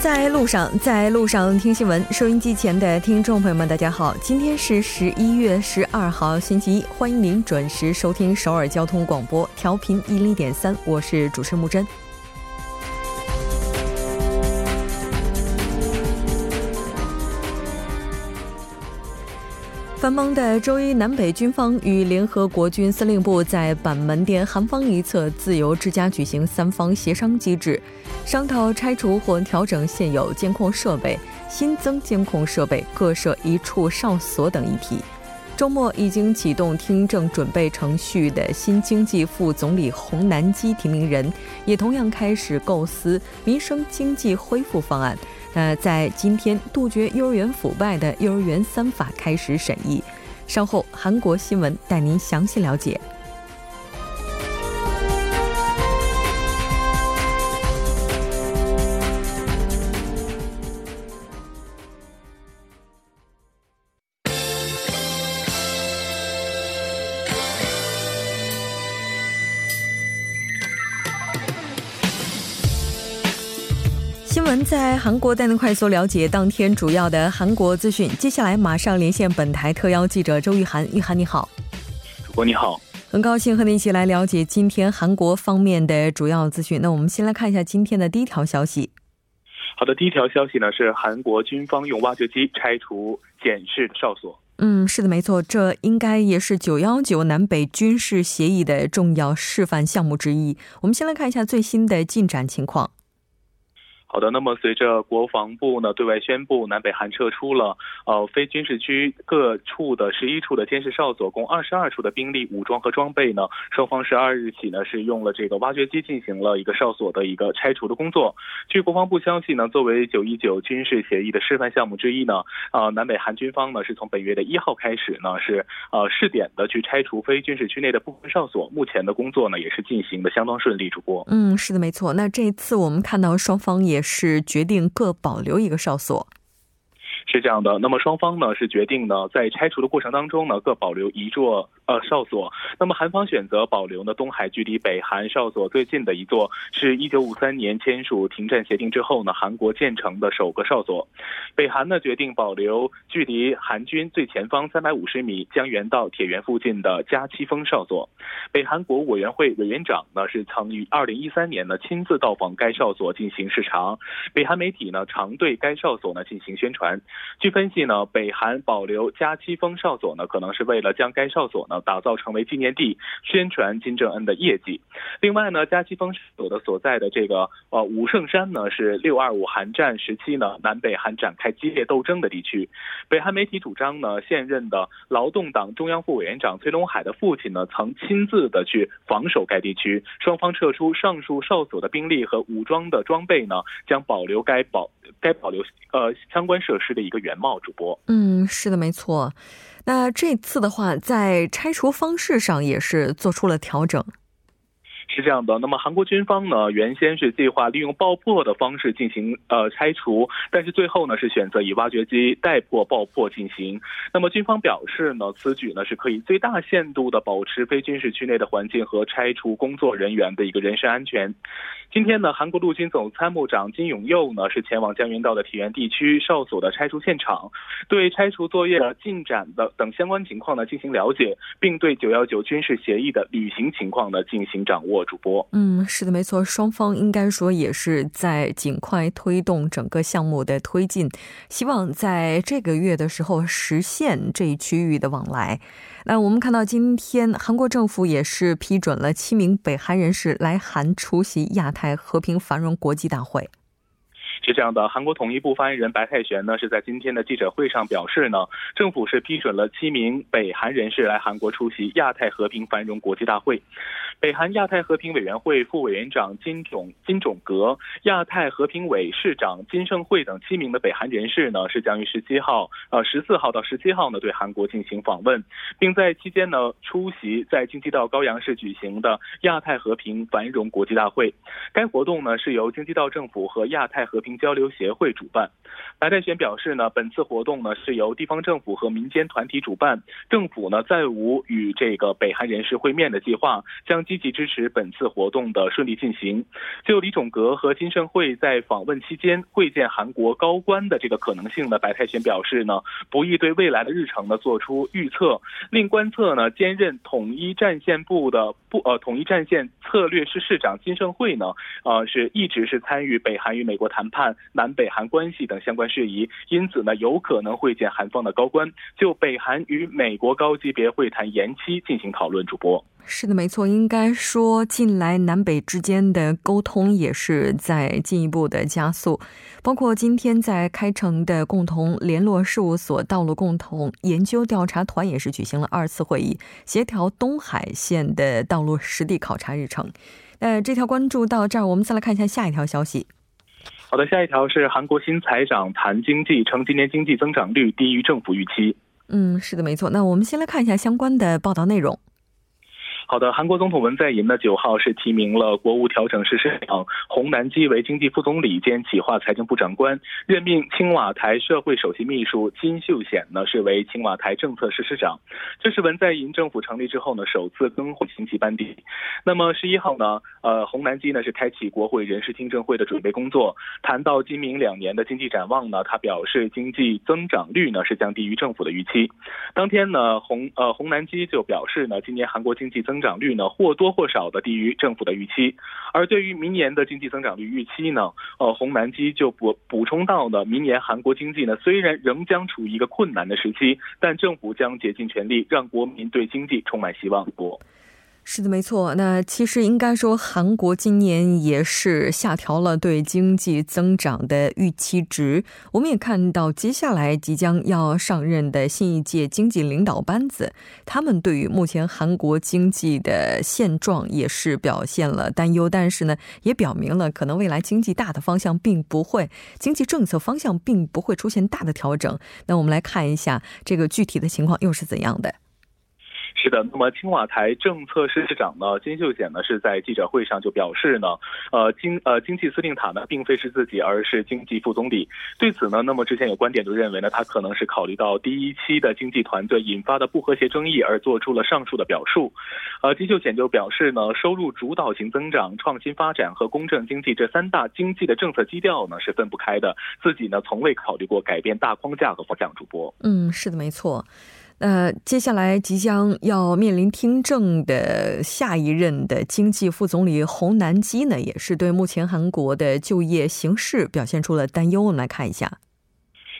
在路上，在路上听新闻。收音机前的听众朋友们，大家好，今天是十一月十二号，星期一，欢迎您准时收听首尔交通广播，调频一零点三，我是主持人木真。繁忙的周一，南北军方与联合国军司令部在板门店韩方一侧自由之家举行三方协商机制，商讨拆除或调整现有监控设备、新增监控设备、各设一处哨所等议题。周末已经启动听证准备程序的新经济副总理洪南基提名人，也同样开始构思民生经济恢复方案。那，在今天，杜绝幼儿园腐败的幼儿园三法开始审议。稍后，韩国新闻带您详细了解。在韩国带您快速了解当天主要的韩国资讯。接下来马上连线本台特邀记者周玉涵。玉涵你好，主播你好，很高兴和你一起来了解今天韩国方面的主要资讯。那我们先来看一下今天的第一条消息。好的，第一条消息呢是韩国军方用挖掘机拆除检视哨所。嗯，是的，没错，这应该也是九幺九南北军事协议的重要示范项目之一。我们先来看一下最新的进展情况。好的，那么随着国防部呢对外宣布，南北韩撤出了呃非军事区各处的十一处的监视哨所，共二十二处的兵力、武装和装备呢，双方十二日起呢是用了这个挖掘机进行了一个哨所的一个拆除的工作。据国防部消息呢，作为九一九军事协议的示范项目之一呢，呃南北韩军方呢是从本月的一号开始呢是呃试点的去拆除非军事区内的部分哨所，目前的工作呢也是进行的相当顺利。主播，嗯，是的，没错。那这一次我们看到双方也。是决定各保留一个哨所。是这样的，那么双方呢是决定呢在拆除的过程当中呢各保留一座呃哨所。那么韩方选择保留呢东海距离北韩哨所最近的一座，是一九五三年签署停战协定之后呢韩国建成的首个哨所。北韩呢决定保留距离韩军最前方三百五十米江原道铁原附近的加七峰哨所。北韩国务委员会委员长呢是曾于二零一三年呢亲自到访该哨所进行视察。北韩媒体呢常对该哨所呢进行宣传。据分析呢，北韩保留加七峰哨所呢，可能是为了将该哨所呢打造成为纪念地，宣传金正恩的业绩。另外呢，加西峰所的所在的这个呃武圣山呢，是六二五韩战时期呢南北韩展开激烈斗争的地区。北韩媒体主张呢，现任的劳动党中央副委员长崔龙海的父亲呢，曾亲自的去防守该地区。双方撤出上述哨所的兵力和武装的装备呢，将保留该保该保留呃相关设施的。一个原貌，主播。嗯，是的，没错。那这次的话，在拆除方式上也是做出了调整。是这样的，那么韩国军方呢，原先是计划利用爆破的方式进行呃拆除，但是最后呢是选择以挖掘机带破爆破进行。那么军方表示呢，此举呢是可以最大限度的保持非军事区内的环境和拆除工作人员的一个人身安全。今天呢，韩国陆军总参谋长金永佑呢是前往江原道的体原地区哨所的拆除现场，对拆除作业的进展的等相关情况呢进行了解，并对九幺九军事协议的履行情况呢进行掌握。主播，嗯，是的，没错，双方应该说也是在尽快推动整个项目的推进，希望在这个月的时候实现这一区域的往来。那我们看到今天韩国政府也是批准了七名北韩人士来韩出席亚太和平繁荣国际大会。是这样的，韩国统一部发言人白泰玄呢是在今天的记者会上表示呢，政府是批准了七名北韩人士来韩国出席亚太和平繁荣国际大会。北韩亚太和平委员会副委员长金种金种格、亚太和平委市长金圣惠等七名的北韩人士呢，是将于十七号、呃十四号到十七号呢对韩国进行访问，并在期间呢出席在京畿道高阳市举行的亚太和平繁荣国际大会。该活动呢是由京畿道政府和亚太和平交流协会主办。白泰玄表示呢，本次活动呢是由地方政府和民间团体主办，政府呢再无与这个北韩人士会面的计划，将。积极支持本次活动的顺利进行。就李种格和金盛会在访问期间会见韩国高官的这个可能性呢，白泰玄表示呢，不宜对未来的日程呢做出预测。另观测呢，兼任统一战线部的部呃统一战线策略室室长金盛会呢，呃是一直是参与北韩与美国谈判、南北韩关系等相关事宜，因此呢，有可能会见韩方的高官，就北韩与美国高级别会谈延期进行讨论。主播。是的，没错。应该说，近来南北之间的沟通也是在进一步的加速。包括今天在开城的共同联络事务所道路共同研究调查团也是举行了二次会议，协调东海线的道路实地考察日程。呃这条关注到这儿，我们再来看一下下一条消息。好的，下一条是韩国新财长谈经济，称今年经济增长率低于政府预期。嗯，是的，没错。那我们先来看一下相关的报道内容。好的，韩国总统文在寅呢九号是提名了国务调整实施长洪南基为经济副总理兼企划财政部长官，任命青瓦台社会首席秘书金秀显呢是为青瓦台政策实施长。这是文在寅政府成立之后呢首次更换星级班底。那么十一号呢，呃，洪南基呢是开启国会人事听证会的准备工作。谈到今明两年的经济展望呢，他表示经济增长率呢是降低于政府的预期。当天呢，洪呃洪南基就表示呢，今年韩国经济增增长率呢或多或少的低于政府的预期，而对于明年的经济增长率预期呢，呃，洪南基就补补充到呢，明年韩国经济呢虽然仍将处于一个困难的时期，但政府将竭尽全力让国民对经济充满希望。是的，没错。那其实应该说，韩国今年也是下调了对经济增长的预期值。我们也看到，接下来即将要上任的新一届经济领导班子，他们对于目前韩国经济的现状也是表现了担忧。但是呢，也表明了可能未来经济大的方向并不会，经济政策方向并不会出现大的调整。那我们来看一下这个具体的情况又是怎样的。是的，那么青瓦台政策室室长呢金秀贤呢是在记者会上就表示呢，呃经呃经济司令塔呢并非是自己，而是经济副总理。对此呢，那么之前有观点就认为呢，他可能是考虑到第一期的经济团队引发的不和谐争议而做出了上述的表述。呃，金秀贤就表示呢，收入主导型增长、创新发展和公正经济这三大经济的政策基调呢是分不开的，自己呢从未考虑过改变大框架和方向。主播，嗯，是的，没错。那接下来即将要面临听证的下一任的经济副总理洪南基呢，也是对目前韩国的就业形势表现出了担忧。我们来看一下。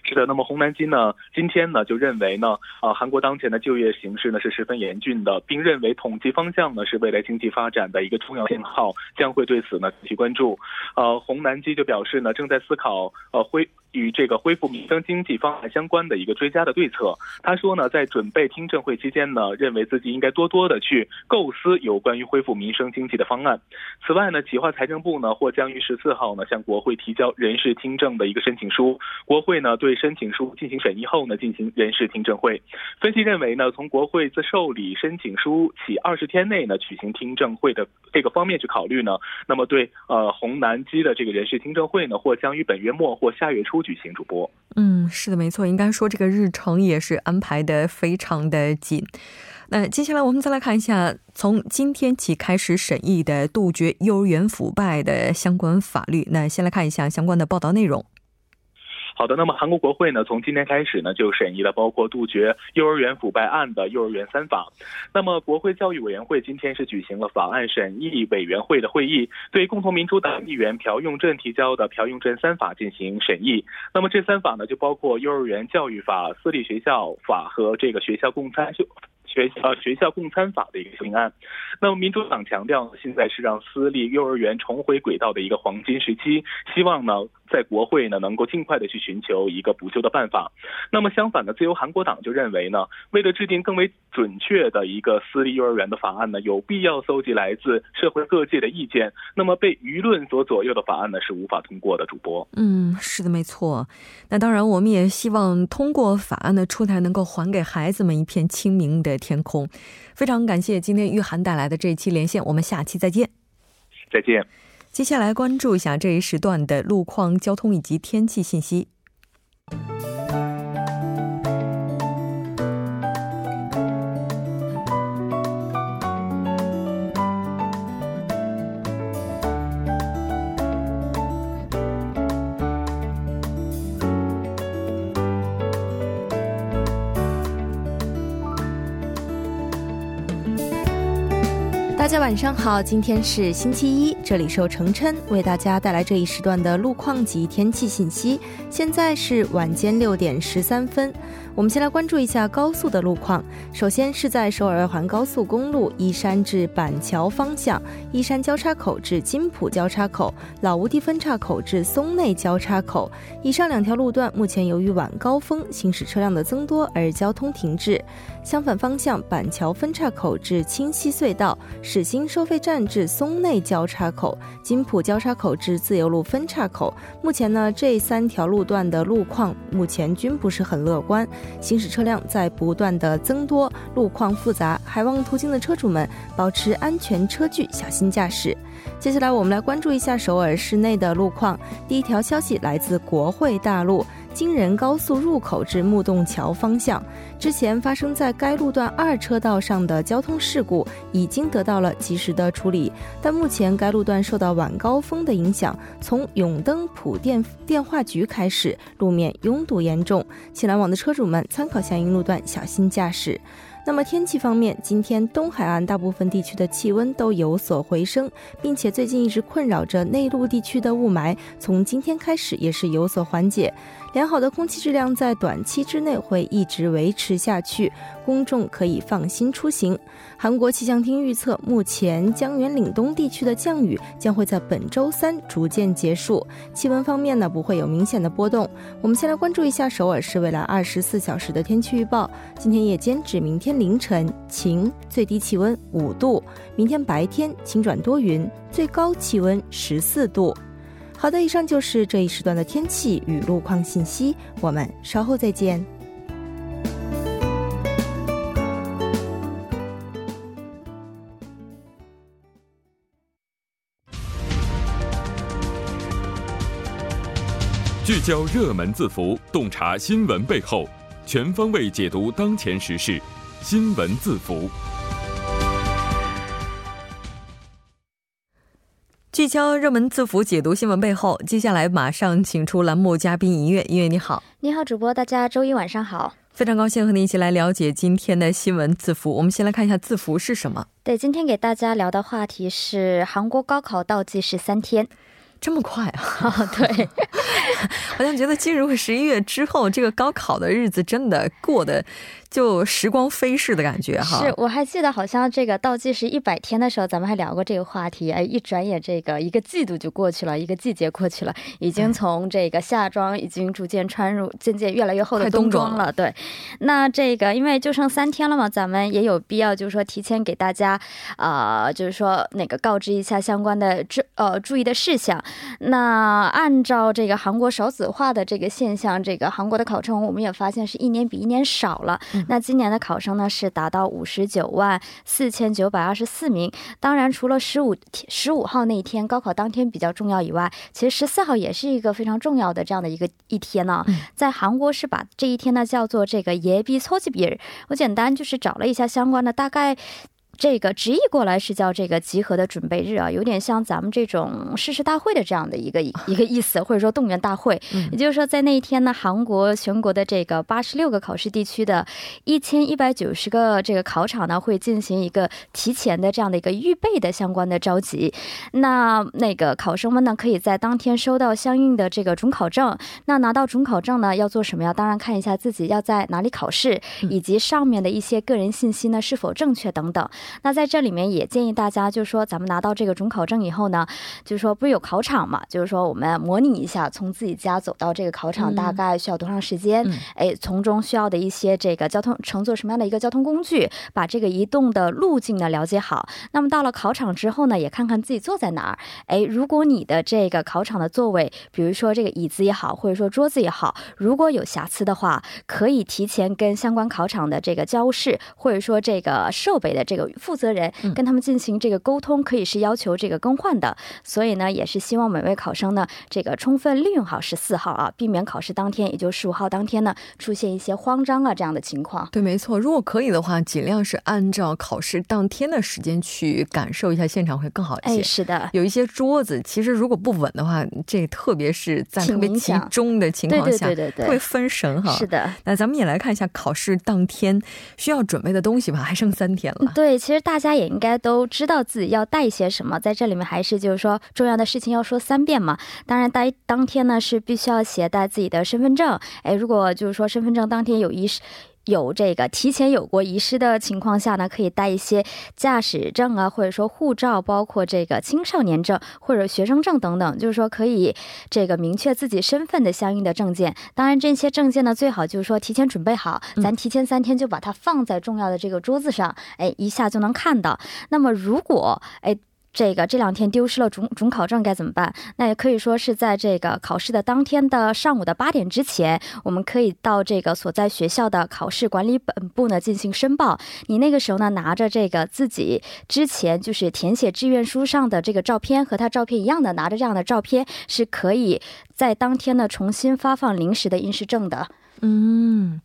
是的，那么洪南基呢，今天呢就认为呢，啊，韩国当前的就业形势呢是十分严峻的，并认为统计方向呢是未来经济发展的一个重要信号，将会对此呢继续关注。呃，洪南基就表示呢，正在思考呃恢。与这个恢复民生经济方案相关的一个追加的对策，他说呢，在准备听证会期间呢，认为自己应该多多的去构思有关于恢复民生经济的方案。此外呢，企划财政部呢或将于十四号呢向国会提交人事听证的一个申请书，国会呢对申请书进行审议后呢进行人事听证会。分析认为呢，从国会自受理申请书起二十天内呢举行听证会的这个方面去考虑呢，那么对呃洪南基的这个人事听证会呢或将于本月末或下月初。举行主播，嗯，是的，没错，应该说这个日程也是安排的非常的紧。那接下来我们再来看一下，从今天起开始审议的杜绝幼儿园腐败的相关法律。那先来看一下相关的报道内容。好的，那么韩国国会呢，从今天开始呢，就审议了包括杜绝幼儿园腐败案的幼儿园三法。那么国会教育委员会今天是举行了法案审议委员会的会议，对共同民主党议员朴用镇提交的朴用镇三法进行审议。那么这三法呢，就包括幼儿园教育法、私立学校法和这个学校共餐修。学呃学校共餐法的一个修订案，那么民主党强调现在是让私立幼儿园重回轨道的一个黄金时期，希望呢在国会呢能够尽快的去寻求一个补救的办法。那么相反的，自由韩国党就认为呢，为了制定更为准确的一个私立幼儿园的法案呢，有必要搜集来自社会各界的意见。那么被舆论所左右的法案呢是无法通过的。主播，嗯，是的，没错。那当然，我们也希望通过法案的出台，能够还给孩子们一片清明的。空，非常感谢今天玉涵带来的这一期连线，我们下期再见。再见。接下来关注一下这一时段的路况、交通以及天气信息。大家晚上好，今天是星期一，这里是程琛为大家带来这一时段的路况及天气信息。现在是晚间六点十三分。我们先来关注一下高速的路况。首先是在首尔外环高速公路依山至板桥方向，依山交叉口至金浦交叉口、老吴地分岔口至松内交叉口，以上两条路段目前由于晚高峰行驶车辆的增多而交通停滞。相反方向，板桥分岔口至清溪隧道、始兴收费站至松内交叉口、金浦交叉口至自由路分岔口，目前呢这三条路段的路况目前均不是很乐观。行驶车辆在不断的增多，路况复杂，还望途经的车主们保持安全车距，小心驾驶。接下来我们来关注一下首尔市内的路况。第一条消息来自国会大路。京仁高速入口至木洞桥方向，之前发生在该路段二车道上的交通事故已经得到了及时的处理，但目前该路段受到晚高峰的影响，从永登浦电电话局开始，路面拥堵严重，请来往的车主们参考相应路段，小心驾驶。那么天气方面，今天东海岸大部分地区的气温都有所回升，并且最近一直困扰着内陆地区的雾霾，从今天开始也是有所缓解。良好的空气质量在短期之内会一直维持下去，公众可以放心出行。韩国气象厅预测，目前江原岭东地区的降雨将会在本周三逐渐结束。气温方面呢，不会有明显的波动。我们先来关注一下首尔市未来二十四小时的天气预报：今天夜间至明天凌晨晴，最低气温五度；明天白天晴转多云，最高气温十四度。好的，以上就是这一时段的天气与路况信息。我们稍后再见。聚焦热门字符，洞察新闻背后，全方位解读当前时事。新闻字符。聚焦热门字符，解读新闻背后。接下来马上请出栏目嘉宾音乐，音乐你好，你好，主播，大家周一晚上好，非常高兴和你一起来了解今天的新闻字符。我们先来看一下字符是什么。对，今天给大家聊的话题是韩国高考倒计时三天，这么快啊？对，好像觉得进入十一月之后，这个高考的日子真的过得。就时光飞逝的感觉哈，是我还记得好像这个倒计时一百天的时候，咱们还聊过这个话题。哎，一转眼这个一个季度就过去了，一个季节过去了，已经从这个夏装已经逐渐穿入渐渐越来越厚的冬装了。对，那这个因为就剩三天了嘛，咱们也有必要就是说提前给大家啊，就是说那个告知一下相关的注呃注意的事项。那按照这个韩国少子化的这个现象，这个韩国的考生我们也发现是一年比一年少了。那今年的考生呢是达到五十九万四千九百二十四名。当然，除了十五十五号那一天高考当天比较重要以外，其实十四号也是一个非常重要的这样的一个一天呢。在韩国是把这一天呢叫做这个예비소집日。我简单就是找了一下相关的大概。 这个直译过来是叫这个集合的准备日啊，有点像咱们这种誓师大会的这样的一个一 个意思，或者说动员大会。也就是说，在那一天呢，韩国全国的这个八十六个考试地区的一千一百九十个这个考场呢，会进行一个提前的这样的一个预备的相关的召集。那那个考生们呢，可以在当天收到相应的这个准考证。那拿到准考证呢，要做什么呀？当然看一下自己要在哪里考试，以及上面的一些个人信息呢是否正确等等。那在这里面也建议大家，就是说咱们拿到这个准考证以后呢，就是说不是有考场嘛，就是说我们模拟一下从自己家走到这个考场大概需要多长时间，哎，从中需要的一些这个交通乘坐什么样的一个交通工具，把这个移动的路径呢了解好。那么到了考场之后呢，也看看自己坐在哪儿。哎，如果你的这个考场的座位，比如说这个椅子也好，或者说桌子也好，如果有瑕疵的话，可以提前跟相关考场的这个教室或者说这个设备的这个。负责人跟他们进行这个沟通，可以是要求这个更换的。所以呢，也是希望每位考生呢，这个充分利用好十四号啊，避免考试当天，也就十五号当天呢，出现一些慌张啊这样的情况。对，没错。如果可以的话，尽量是按照考试当天的时间去感受一下现场会更好一些。哎，是的。有一些桌子，其实如果不稳的话，这特别是在特别集中的情况下，对对对对，会分神哈。是的。那咱们也来看一下考试当天需要准备的东西吧，还剩三天了。对。其实大家也应该都知道自己要带一些什么，在这里面还是就是说重要的事情要说三遍嘛。当然，当当天呢是必须要携带自己的身份证。哎，如果就是说身份证当天有遗失。有这个提前有过遗失的情况下呢，可以带一些驾驶证啊，或者说护照，包括这个青少年证或者学生证等等，就是说可以这个明确自己身份的相应的证件。当然，这些证件呢，最好就是说提前准备好，咱提前三天就把它放在重要的这个桌子上，哎，一下就能看到。那么如果哎。这个这两天丢失了准准考证该怎么办？那也可以说是在这个考试的当天的上午的八点之前，我们可以到这个所在学校的考试管理本部呢进行申报。你那个时候呢拿着这个自己之前就是填写志愿书上的这个照片和他照片一样的，拿着这样的照片是可以在当天呢重新发放临时的应试证的。嗯。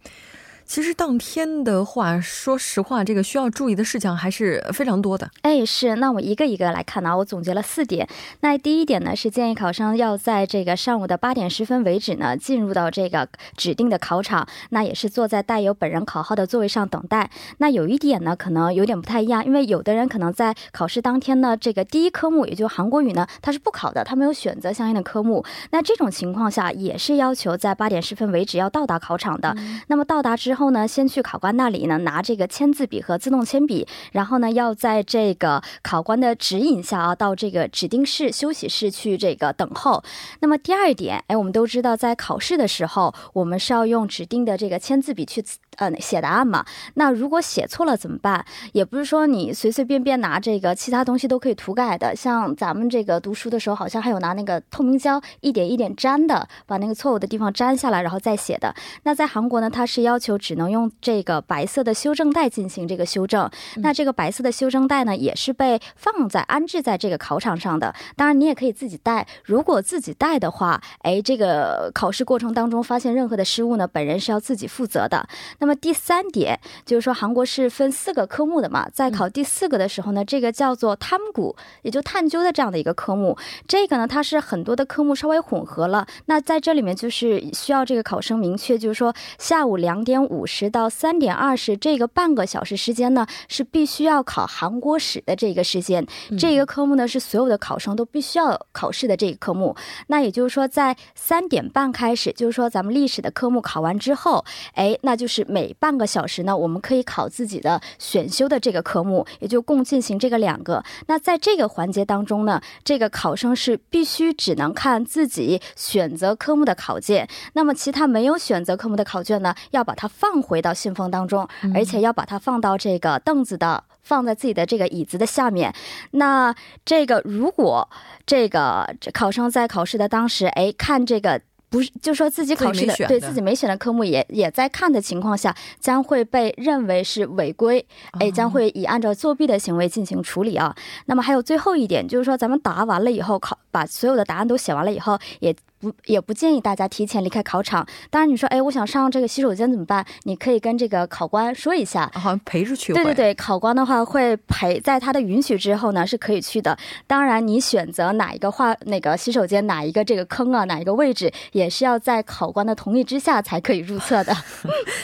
其实当天的话，说实话，这个需要注意的事项还是非常多的。哎，是，那我一个一个来看啊。我总结了四点。那第一点呢，是建议考生要在这个上午的八点十分为止呢，进入到这个指定的考场，那也是坐在带有本人考号的座位上等待。那有一点呢，可能有点不太一样，因为有的人可能在考试当天呢，这个第一科目也就韩国语呢，他是不考的，他没有选择相应的科目。那这种情况下，也是要求在八点十分为止要到达考场的。那么到达之后。后呢，先去考官那里呢，拿这个签字笔和自动铅笔，然后呢，要在这个考官的指引下啊，到这个指定室休息室去这个等候。那么第二点，哎，我们都知道，在考试的时候，我们是要用指定的这个签字笔去。呃，写答案嘛，那如果写错了怎么办？也不是说你随随便便拿这个其他东西都可以涂改的。像咱们这个读书的时候，好像还有拿那个透明胶一点一点粘的，把那个错误的地方粘下来，然后再写的。那在韩国呢，它是要求只能用这个白色的修正带进行这个修正。那这个白色的修正带呢，也是被放在安置在这个考场上的。当然，你也可以自己带。如果自己带的话，哎，这个考试过程当中发现任何的失误呢，本人是要自己负责的。那么第三点就是说，韩国是分四个科目的嘛，在考第四个的时候呢，这个叫做探古，也就探究的这样的一个科目。这个呢，它是很多的科目稍微混合了。那在这里面就是需要这个考生明确，就是说下午两点五十到三点二十这个半个小时时间呢，是必须要考韩国史的这个时间。这个科目呢，是所有的考生都必须要考试的这个科目。那也就是说，在三点半开始，就是说咱们历史的科目考完之后，哎，那就是每半个小时呢，我们可以考自己的选修的这个科目，也就共进行这个两个。那在这个环节当中呢，这个考生是必须只能看自己选择科目的考卷，那么其他没有选择科目的考卷呢，要把它放回到信封当中，而且要把它放到这个凳子的，放在自己的这个椅子的下面。那这个如果这个考生在考试的当时，哎，看这个。不是，就说自己考试的，对自己没选的科目也也在看的情况下，将会被认为是违规，哎，将会以按照作弊的行为进行处理啊。那么还有最后一点，就是说咱们答完了以后，考把所有的答案都写完了以后，也。不，也不建议大家提前离开考场。当然，你说，哎，我想上这个洗手间怎么办？你可以跟这个考官说一下，好像陪着去。对对对，考官的话会陪，在他的允许之后呢，是可以去的。当然，你选择哪一个话，那个洗手间哪一个这个坑啊，哪一个位置，也是要在考官的同意之下才可以入册的。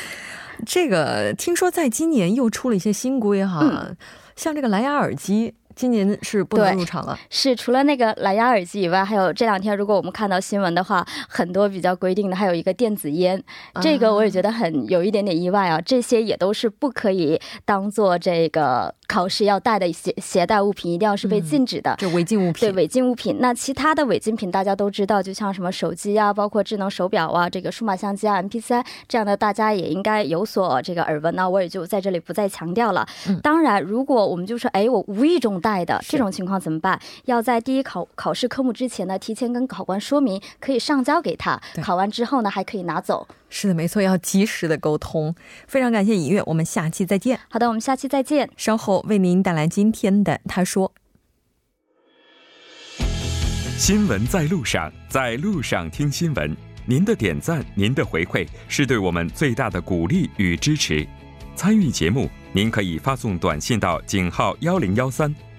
这个听说在今年又出了一些新规哈，像这个蓝牙耳机。今年是不能入场了，是除了那个蓝牙耳机以外，还有这两天如果我们看到新闻的话，很多比较规定的，还有一个电子烟，这个我也觉得很有一点点意外啊，这些也都是不可以当做这个。考试要带的携携带物品一定要是被禁止的，就违禁物品。对违禁物品，那其他的违禁品大家都知道，就像什么手机啊，包括智能手表啊，这个数码相机啊，MP 三这样的，大家也应该有所这个耳闻。那我也就在这里不再强调了。当然，如果我们就说，哎，我无意中带的这种情况怎么办？要在第一考考试科目之前呢，提前跟考官说明，可以上交给他。考完之后呢，还可以拿走。是的，没错，要及时的沟通。非常感谢尹月，我们下期再见。好的，我们下期再见。稍后为您带来今天的他说。新闻在路上，在路上听新闻。您的点赞，您的回馈，是对我们最大的鼓励与支持。参与节目，您可以发送短信到井号幺零幺三，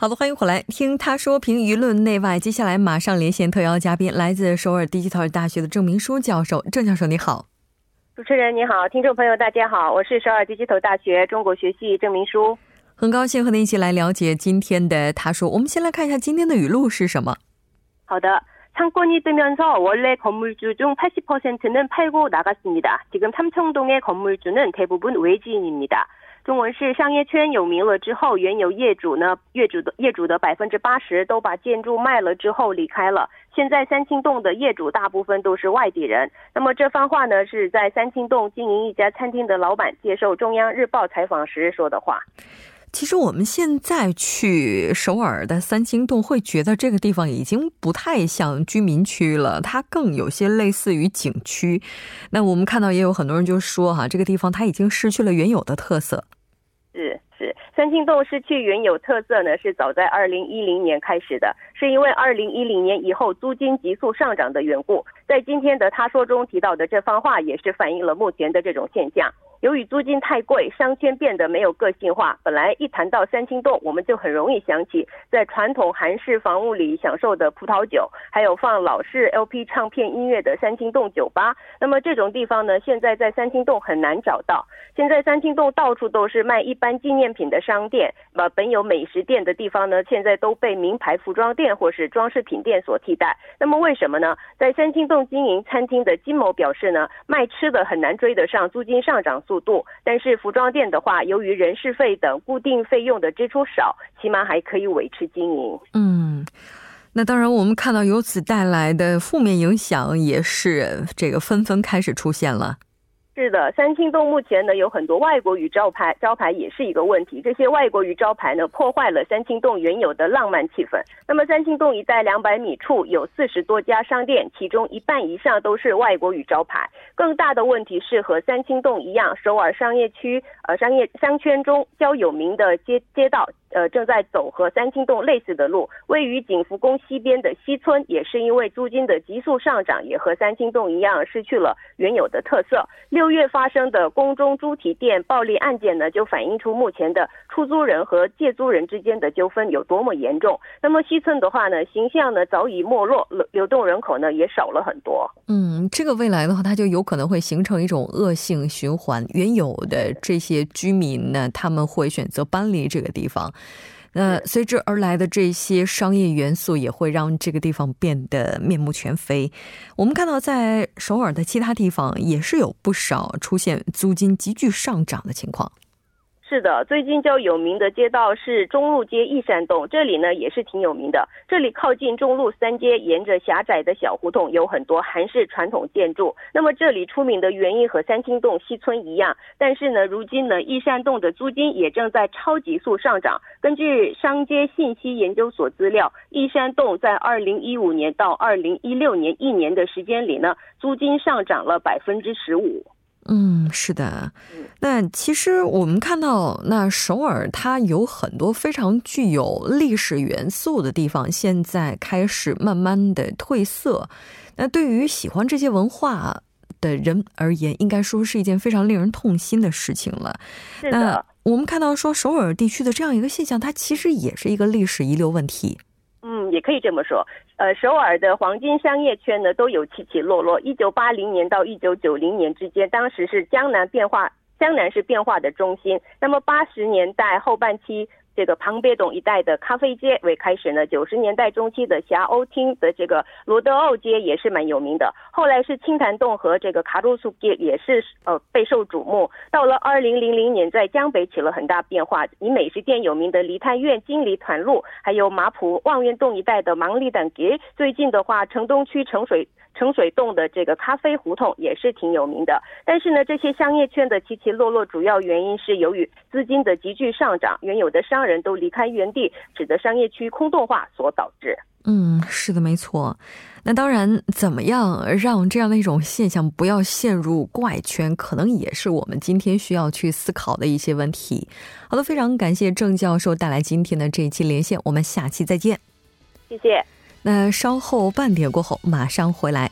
好的，欢迎回来听他说评舆论内外。接下来马上连线特邀嘉宾，来自首尔 Digital 大学的郑明书教授。郑教授，你好。主持人你好，听众朋友大家好，我是首尔 Digital 大学中国学系郑明书。很高兴和您一起来了解今天的他说。我们先来看一下今天的语录是什么。好的，창건이뜨면서원래건물주중80%는팔고나갔습니다지금삼청동의건물주는대부분외지인입니다 中文是商业圈有名了之后，原有业主呢，业主的业主的百分之八十都把建筑卖了之后离开了。现在三清洞的业主大部分都是外地人。那么这番话呢，是在三清洞经营一家餐厅的老板接受中央日报采访时说的话。其实我们现在去首尔的三清洞，会觉得这个地方已经不太像居民区了，它更有些类似于景区。那我们看到也有很多人就说哈，这个地方它已经失去了原有的特色。是是，三清洞失去原有特色呢，是早在二零一零年开始的，是因为二零一零年以后租金急速上涨的缘故。在今天的他说中提到的这番话，也是反映了目前的这种现象。由于租金太贵，商圈变得没有个性化。本来一谈到三清洞，我们就很容易想起在传统韩式房屋里享受的葡萄酒，还有放老式 LP 唱片音乐的三清洞酒吧。那么这种地方呢，现在在三清洞很难找到。现在三清洞到处都是卖一般纪念品的商店，呃，本有美食店的地方呢，现在都被名牌服装店或是装饰品店所替代。那么为什么呢？在三清洞经营餐厅的金某表示呢，卖吃的很难追得上租金上涨。速度，但是服装店的话，由于人事费等固定费用的支出少，起码还可以维持经营。嗯，那当然，我们看到由此带来的负面影响也是这个纷纷开始出现了。是的，三清洞目前呢有很多外国语招牌，招牌也是一个问题。这些外国语招牌呢破坏了三清洞原有的浪漫气氛。那么三清洞一带两百米处有四十多家商店，其中一半以上都是外国语招牌。更大的问题是和三清洞一样，首尔商业区呃商业商圈中较有名的街街道。呃，正在走和三清洞类似的路，位于景福宫西边的西村，也是因为租金的急速上涨，也和三清洞一样失去了原有的特色。六月发生的宫中猪蹄店暴力案件呢，就反映出目前的出租人和借租人之间的纠纷有多么严重。那么西村的话呢，形象呢早已没落，流动人口呢也少了很多。嗯，这个未来的话，它就有可能会形成一种恶性循环。原有的这些居民呢，他们会选择搬离这个地方。那随之而来的这些商业元素也会让这个地方变得面目全非。我们看到，在首尔的其他地方也是有不少出现租金急剧上涨的情况。是的，最近较有名的街道是中路街义山洞，这里呢也是挺有名的。这里靠近中路三街，沿着狭窄的小胡同，有很多韩式传统建筑。那么这里出名的原因和三清洞西村一样，但是呢，如今呢义山洞的租金也正在超级速上涨。根据商街信息研究所资料，义山洞在二零一五年到二零一六年一年的时间里呢，租金上涨了百分之十五。嗯，是的。那其实我们看到，那首尔它有很多非常具有历史元素的地方，现在开始慢慢的褪色。那对于喜欢这些文化的人而言，应该说是一件非常令人痛心的事情了。那我们看到说，首尔地区的这样一个现象，它其实也是一个历史遗留问题。嗯，也可以这么说。呃，首尔的黄金商业圈呢，都有起起落落。一九八零年到一九九零年之间，当时是江南变化，江南是变化的中心。那么八十年代后半期。这个庞贝洞一带的咖啡街为开始呢，九十年代中期的霞鸥厅的这个罗德奥街也是蛮有名的。后来是青潭洞和这个卡路苏街也是呃备受瞩目。到了二零零零年，在江北起了很大变化，以美食店有名的梨泰院金梨团路，还有马浦望苑洞一带的芒利等街。最近的话，城东区城水。城水洞的这个咖啡胡同也是挺有名的，但是呢，这些商业圈的起起落落，主要原因是由于资金的急剧上涨，原有的商人人都离开原地，使得商业区空洞化所导致。嗯，是的，没错。那当然，怎么样让这样的一种现象不要陷入怪圈，可能也是我们今天需要去思考的一些问题。好的，非常感谢郑教授带来今天的这一期连线，我们下期再见。谢谢。那稍后半点过后马上回来。